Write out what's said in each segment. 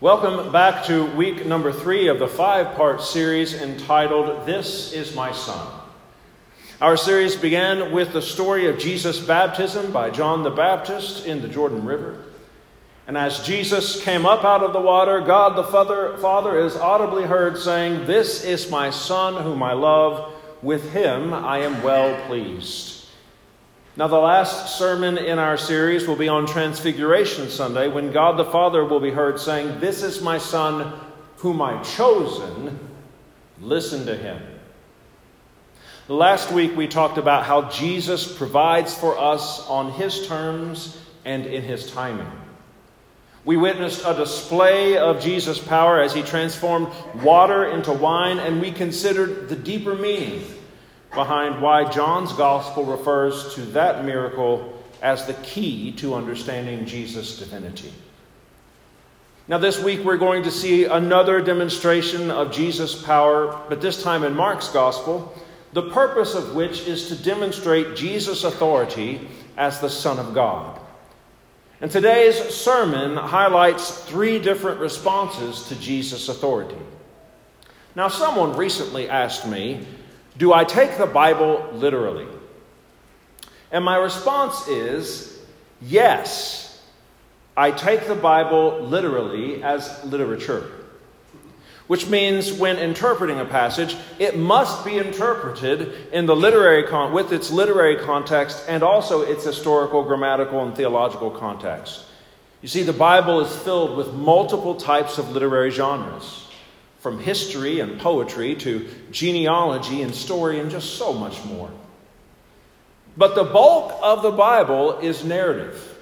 Welcome back to week number three of the five part series entitled This is My Son. Our series began with the story of Jesus' baptism by John the Baptist in the Jordan River. And as Jesus came up out of the water, God the Father, Father is audibly heard saying, This is my Son whom I love. With him I am well pleased. Now, the last sermon in our series will be on Transfiguration Sunday when God the Father will be heard saying, This is my Son whom I've chosen. Listen to him. Last week we talked about how Jesus provides for us on his terms and in his timing. We witnessed a display of Jesus' power as he transformed water into wine, and we considered the deeper meaning behind why John's gospel refers to that miracle as the key to understanding Jesus' divinity. Now, this week we're going to see another demonstration of Jesus' power, but this time in Mark's gospel, the purpose of which is to demonstrate Jesus' authority as the Son of God. And today's sermon highlights three different responses to Jesus' authority. Now, someone recently asked me, do I take the Bible literally? And my response is yes, I take the Bible literally as literature. Which means when interpreting a passage, it must be interpreted in the literary con- with its literary context and also its historical, grammatical, and theological context. You see, the Bible is filled with multiple types of literary genres from history and poetry to genealogy and story and just so much more. But the bulk of the Bible is narrative.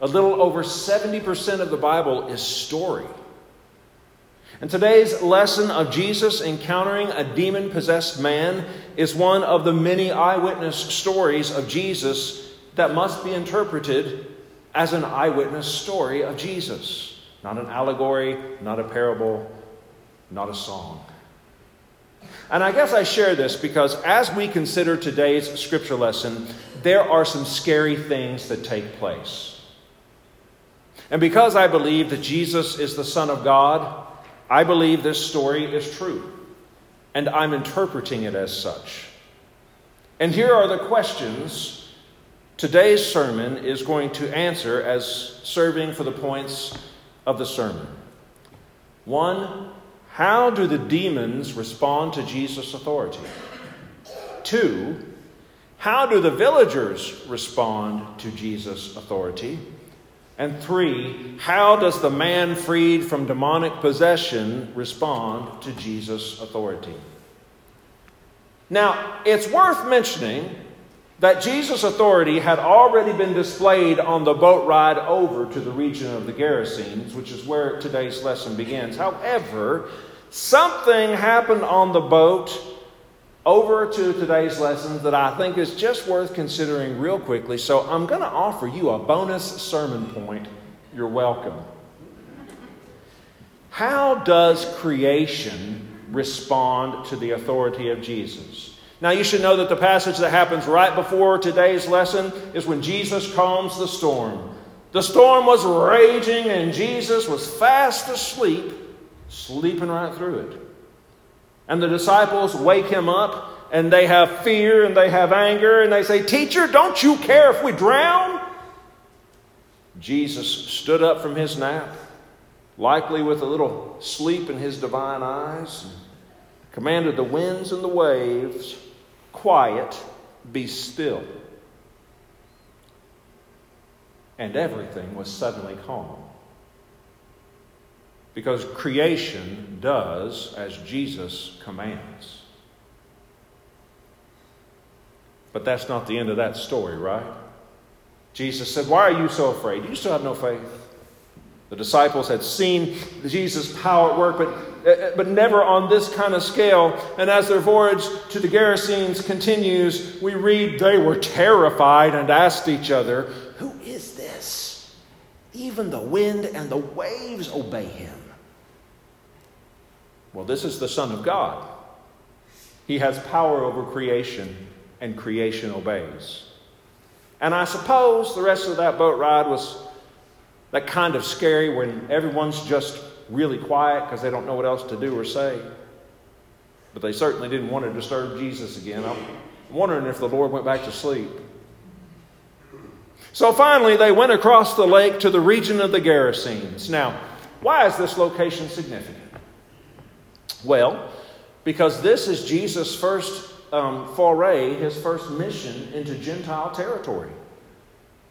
A little over 70% of the Bible is story. And today's lesson of Jesus encountering a demon possessed man is one of the many eyewitness stories of Jesus that must be interpreted as an eyewitness story of Jesus. Not an allegory, not a parable, not a song. And I guess I share this because as we consider today's scripture lesson, there are some scary things that take place. And because I believe that Jesus is the Son of God, I believe this story is true. And I'm interpreting it as such. And here are the questions today's sermon is going to answer as serving for the points of the sermon. One, how do the demons respond to Jesus' authority? Two, how do the villagers respond to Jesus' authority? And three, how does the man freed from demonic possession respond to Jesus' authority? Now, it's worth mentioning that Jesus' authority had already been displayed on the boat ride over to the region of the Gerasenes, which is where today's lesson begins. However, something happened on the boat over to today's lesson that I think is just worth considering real quickly. So I'm going to offer you a bonus sermon point. You're welcome. How does creation respond to the authority of Jesus? Now, you should know that the passage that happens right before today's lesson is when Jesus calms the storm. The storm was raging, and Jesus was fast asleep, sleeping right through it. And the disciples wake him up, and they have fear and they have anger, and they say, Teacher, don't you care if we drown? Jesus stood up from his nap, likely with a little sleep in his divine eyes, commanded the winds and the waves quiet, be still. And everything was suddenly calm. Because creation does as Jesus commands. But that's not the end of that story, right? Jesus said, Why are you so afraid? You still have no faith. The disciples had seen Jesus' power at work, but uh, uh, but never on this kind of scale. And as their voyage to the Gerasenes continues, we read they were terrified and asked each other, Who is this? Even the wind and the waves obey him. Well, this is the Son of God. He has power over creation, and creation obeys. And I suppose the rest of that boat ride was that kind of scary when everyone's just really quiet because they don't know what else to do or say. But they certainly didn't want to disturb Jesus again. I'm wondering if the Lord went back to sleep. So finally, they went across the lake to the region of the Gerasenes. Now, why is this location significant? Well, because this is Jesus' first um, foray, his first mission into Gentile territory.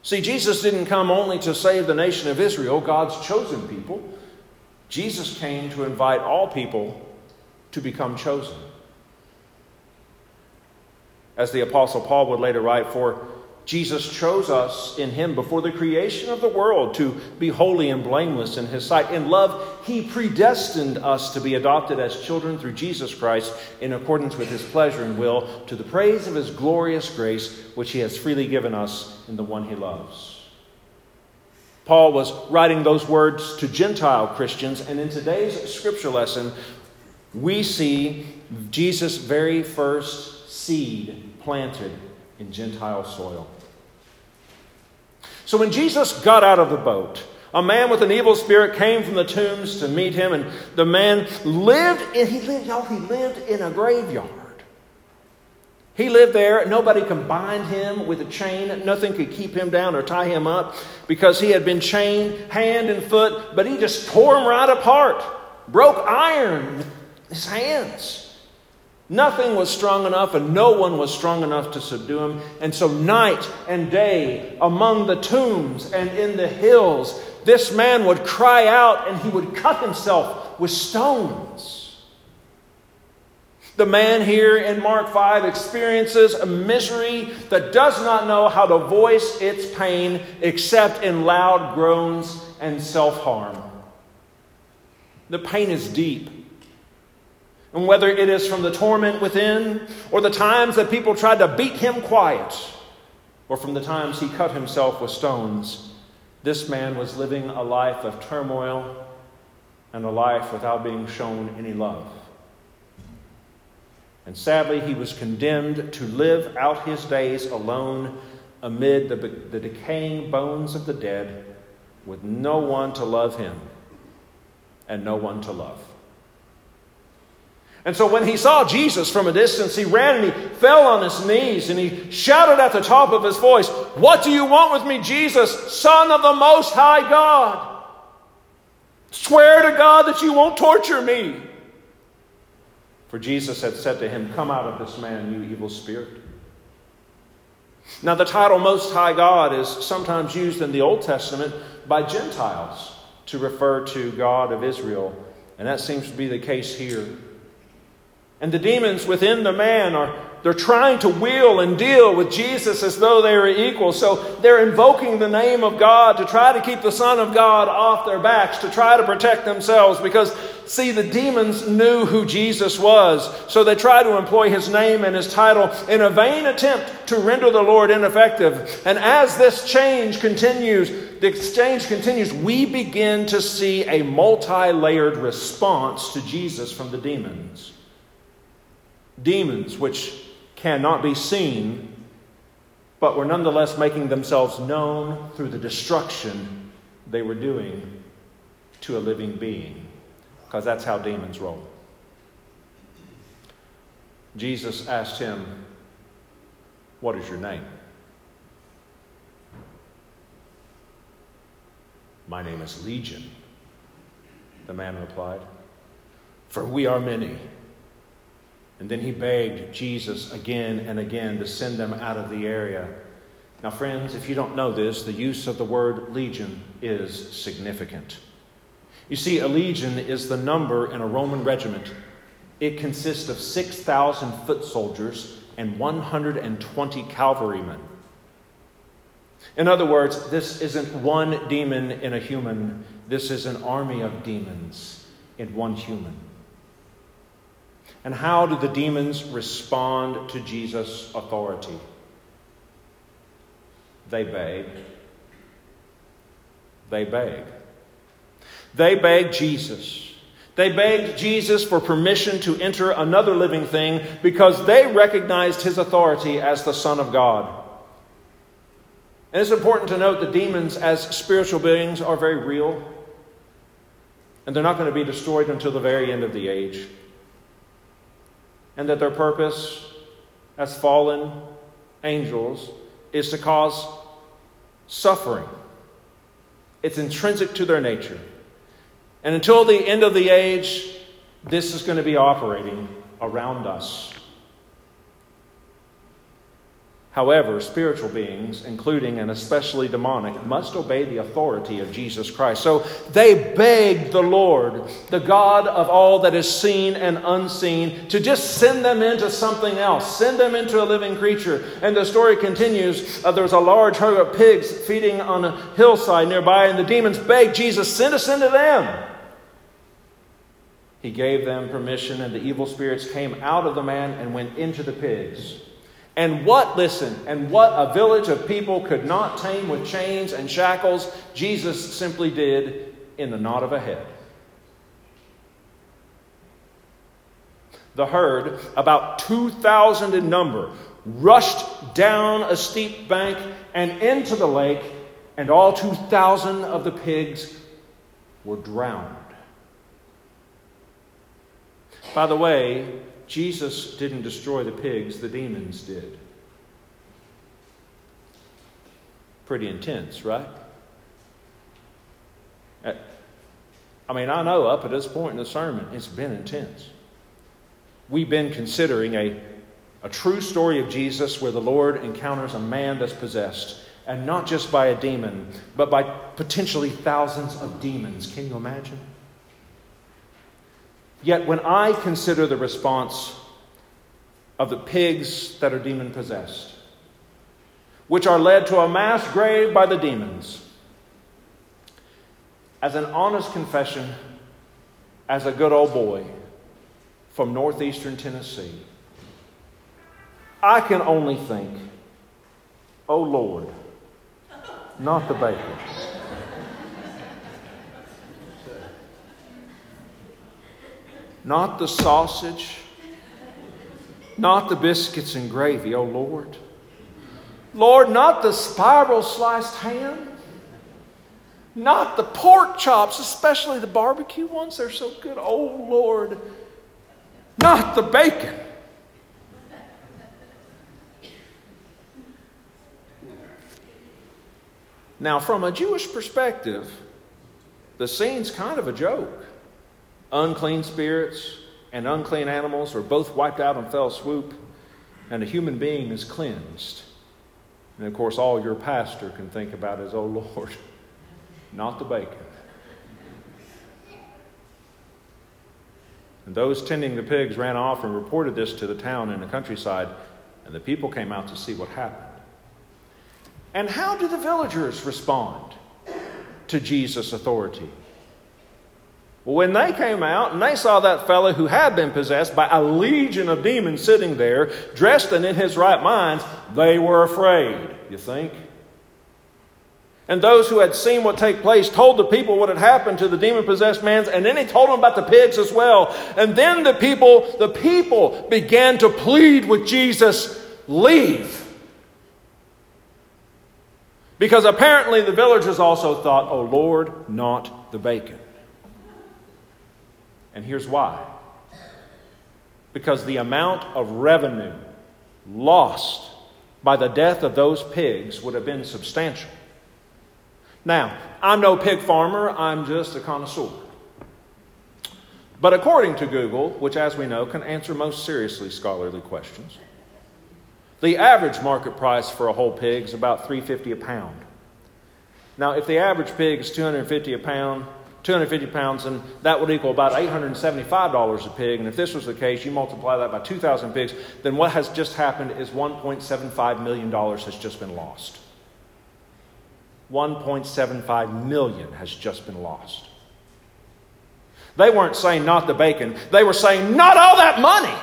See, Jesus didn't come only to save the nation of Israel, God's chosen people. Jesus came to invite all people to become chosen. As the Apostle Paul would later write, for Jesus chose us in him before the creation of the world to be holy and blameless in his sight. In love, he predestined us to be adopted as children through Jesus Christ in accordance with his pleasure and will to the praise of his glorious grace, which he has freely given us in the one he loves. Paul was writing those words to Gentile Christians, and in today's scripture lesson, we see Jesus' very first seed planted in Gentile soil. So when Jesus got out of the boat, a man with an evil spirit came from the tombs to meet him, and the man lived in, he lived, y'all, he lived in a graveyard. He lived there. Nobody could bind him with a chain. Nothing could keep him down or tie him up because he had been chained hand and foot, but he just tore him right apart, broke iron with his hands. Nothing was strong enough, and no one was strong enough to subdue him. And so, night and day, among the tombs and in the hills, this man would cry out and he would cut himself with stones. The man here in Mark 5 experiences a misery that does not know how to voice its pain except in loud groans and self harm. The pain is deep. And whether it is from the torment within, or the times that people tried to beat him quiet, or from the times he cut himself with stones, this man was living a life of turmoil and a life without being shown any love. And sadly, he was condemned to live out his days alone amid the, the decaying bones of the dead with no one to love him and no one to love. And so when he saw Jesus from a distance, he ran and he fell on his knees and he shouted at the top of his voice, What do you want with me, Jesus, Son of the Most High God? Swear to God that you won't torture me. For Jesus had said to him, Come out of this man, you evil spirit. Now, the title Most High God is sometimes used in the Old Testament by Gentiles to refer to God of Israel, and that seems to be the case here. And the demons within the man are they're trying to wheel and deal with Jesus as though they were equal. So they're invoking the name of God to try to keep the Son of God off their backs, to try to protect themselves. Because, see, the demons knew who Jesus was. So they try to employ his name and his title in a vain attempt to render the Lord ineffective. And as this change continues, the exchange continues, we begin to see a multi layered response to Jesus from the demons demons which cannot be seen, but were nonetheless making themselves known through the destruction they were doing to a living being, because that's how demons roll. Jesus asked him, What is your name? My name is Legion, the man replied, for we are many. And then he begged Jesus again and again to send them out of the area. Now, friends, if you don't know this, the use of the word legion is significant. You see, a legion is the number in a Roman regiment. It consists of 6,000 foot soldiers and 120 cavalrymen. In other words, this isn't one demon in a human, this is an army of demons in one human. And how do the demons respond to Jesus' authority? They beg. They beg. They beg Jesus. They begged Jesus for permission to enter another living thing because they recognized his authority as the Son of God. And it's important to note that demons, as spiritual beings, are very real. and they're not going to be destroyed until the very end of the age. And that their purpose as fallen angels is to cause suffering. It's intrinsic to their nature. And until the end of the age, this is going to be operating around us. However, spiritual beings, including and especially demonic, must obey the authority of Jesus Christ. So they begged the Lord, the God of all that is seen and unseen, to just send them into something else, send them into a living creature. And the story continues uh, there was a large herd of pigs feeding on a hillside nearby, and the demons begged Jesus, send us into them. He gave them permission, and the evil spirits came out of the man and went into the pigs. And what, listen, and what a village of people could not tame with chains and shackles, Jesus simply did in the nod of a head. The herd, about 2,000 in number, rushed down a steep bank and into the lake, and all 2,000 of the pigs were drowned. By the way, Jesus didn't destroy the pigs, the demons did. Pretty intense, right? Uh, I mean, I know up at this point in the sermon, it's been intense. We've been considering a, a true story of Jesus where the Lord encounters a man that's possessed, and not just by a demon, but by potentially thousands of demons. Can you imagine? Yet when I consider the response of the pigs that are demon possessed, which are led to a mass grave by the demons, as an honest confession, as a good old boy from northeastern Tennessee, I can only think, oh Lord, not the bacon. Not the sausage, not the biscuits and gravy, oh Lord. Lord, not the spiral sliced ham, not the pork chops, especially the barbecue ones, they're so good, oh Lord. Not the bacon. Now, from a Jewish perspective, the scene's kind of a joke unclean spirits and unclean animals are both wiped out in fell swoop, and a human being is cleansed. And of course, all your pastor can think about is, oh Lord, not the bacon. And those tending the pigs ran off and reported this to the town and the countryside, and the people came out to see what happened. And how do the villagers respond to Jesus' authority? Well, when they came out and they saw that fellow who had been possessed by a legion of demons sitting there, dressed and in his right minds, they were afraid, you think? And those who had seen what take place told the people what had happened to the demon possessed man, and then he told them about the pigs as well. And then the people, the people began to plead with Jesus, leave. Because apparently the villagers also thought, oh Lord, not the bacon. And here's why because the amount of revenue lost by the death of those pigs would have been substantial. Now, I'm no pig farmer, I'm just a connoisseur. But according to Google, which as we know can answer most seriously scholarly questions, the average market price for a whole pig is about 350 a pound. Now, if the average pig is 250 a pound, 250 pounds, and that would equal about $875 a pig. And if this was the case, you multiply that by 2,000 pigs, then what has just happened is $1.75 million has just been lost. 1.75 million has just been lost. They weren't saying not the bacon, they were saying not all that money.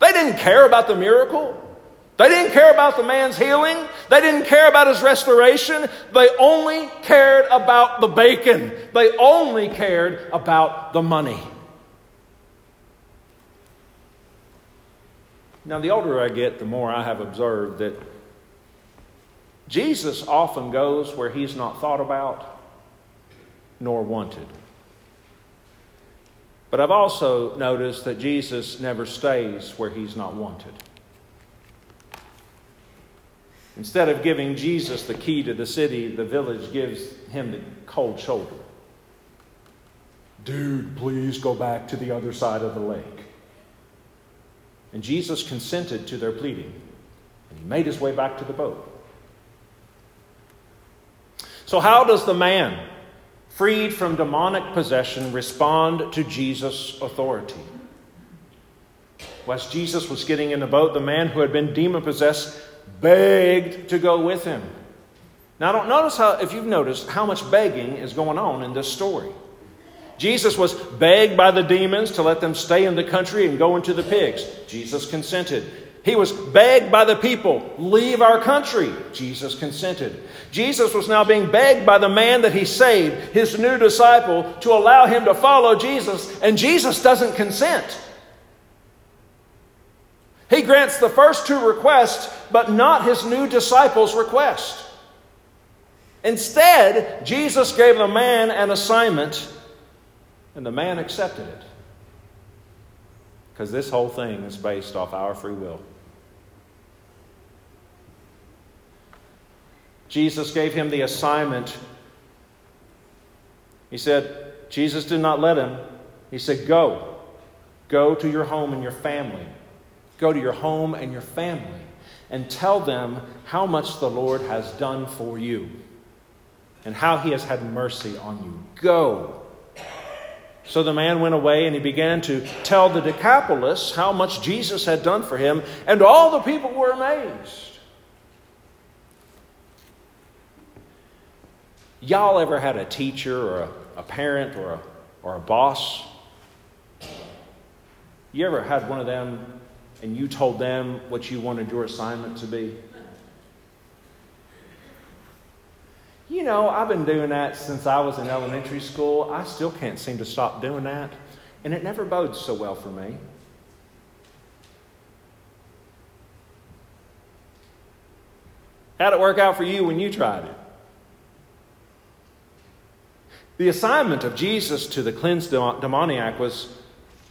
They didn't care about the miracle. They didn't care about the man's healing. They didn't care about his restoration. They only cared about the bacon. They only cared about the money. Now, the older I get, the more I have observed that Jesus often goes where he's not thought about, nor wanted. But I've also noticed that Jesus never stays where he's not wanted. Instead of giving Jesus the key to the city, the village gives him the cold shoulder. Dude, please go back to the other side of the lake. And Jesus consented to their pleading, and he made his way back to the boat. So, how does the man freed from demonic possession respond to Jesus' authority? Whilst Jesus was getting in the boat, the man who had been demon possessed begged to go with him. Now, don't notice how, if you've noticed, how much begging is going on in this story. Jesus was begged by the demons to let them stay in the country and go into the pigs. Jesus consented. He was begged by the people, leave our country. Jesus consented. Jesus was now being begged by the man that he saved, his new disciple, to allow him to follow Jesus, and Jesus doesn't consent. He grants the first two requests, but not his new disciple's request. Instead, Jesus gave the man an assignment, and the man accepted it. Because this whole thing is based off our free will. Jesus gave him the assignment. He said, Jesus did not let him. He said, Go. Go to your home and your family. Go to your home and your family and tell them how much the Lord has done for you and how he has had mercy on you. Go. So the man went away and he began to tell the Decapolis how much Jesus had done for him, and all the people were amazed. Y'all ever had a teacher or a, a parent or a, or a boss? You ever had one of them and you told them what you wanted your assignment to be? You know, I've been doing that since I was in elementary school. I still can't seem to stop doing that, and it never bodes so well for me. How'd it work out for you when you tried it? The assignment of Jesus to the cleansed demoniac was,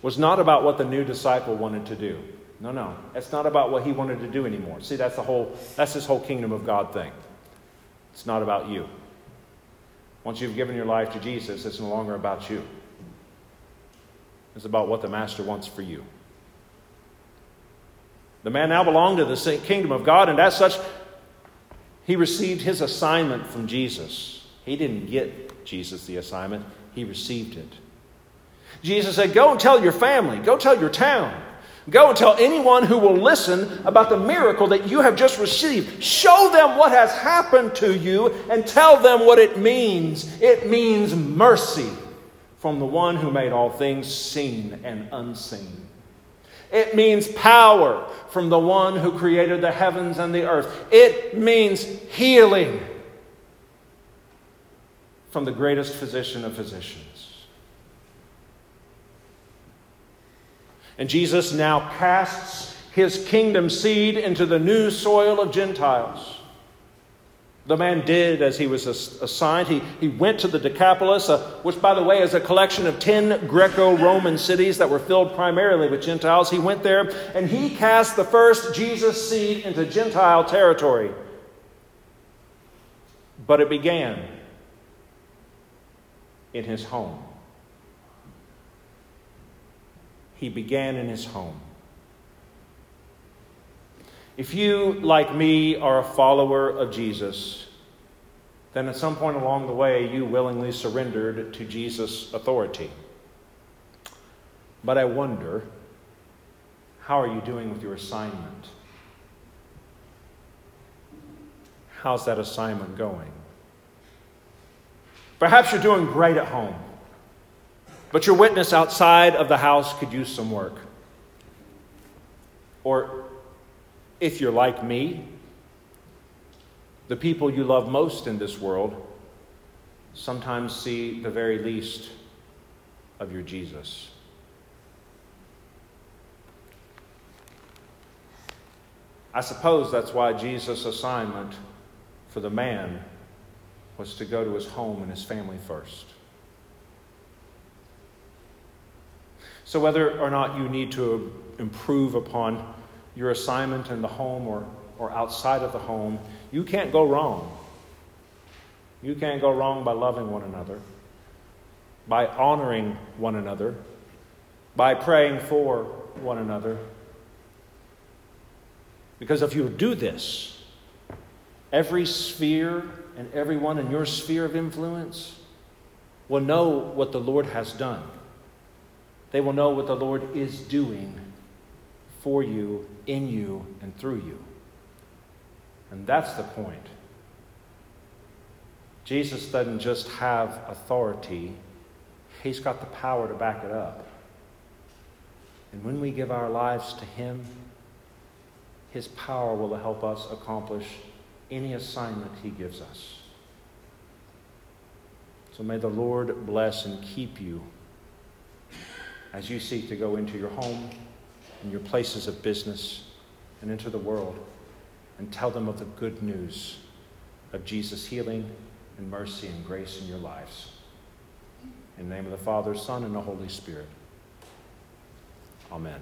was not about what the new disciple wanted to do. No, no. It's not about what he wanted to do anymore. See, that's the whole that's this whole kingdom of God thing. It's not about you. Once you've given your life to Jesus, it's no longer about you. It's about what the master wants for you. The man now belonged to the kingdom of God, and as such, he received his assignment from Jesus. He didn't get Jesus the assignment, he received it. Jesus said, Go and tell your family, go tell your town, Go and tell anyone who will listen about the miracle that you have just received. Show them what has happened to you and tell them what it means. It means mercy from the one who made all things seen and unseen. It means power from the one who created the heavens and the earth. It means healing from the greatest physician of physicians. And Jesus now casts his kingdom seed into the new soil of Gentiles. The man did as he was assigned. He, he went to the Decapolis, uh, which, by the way, is a collection of 10 Greco Roman cities that were filled primarily with Gentiles. He went there and he cast the first Jesus seed into Gentile territory. But it began in his home. He began in his home. If you, like me, are a follower of Jesus, then at some point along the way you willingly surrendered to Jesus' authority. But I wonder, how are you doing with your assignment? How's that assignment going? Perhaps you're doing great at home. But your witness outside of the house could use some work. Or if you're like me, the people you love most in this world sometimes see the very least of your Jesus. I suppose that's why Jesus' assignment for the man was to go to his home and his family first. So, whether or not you need to improve upon your assignment in the home or, or outside of the home, you can't go wrong. You can't go wrong by loving one another, by honoring one another, by praying for one another. Because if you do this, every sphere and everyone in your sphere of influence will know what the Lord has done. They will know what the Lord is doing for you, in you, and through you. And that's the point. Jesus doesn't just have authority, He's got the power to back it up. And when we give our lives to Him, His power will help us accomplish any assignment He gives us. So may the Lord bless and keep you as you seek to go into your home and your places of business and into the world and tell them of the good news of Jesus' healing and mercy and grace in your lives. In the name of the Father, Son, and the Holy Spirit. Amen.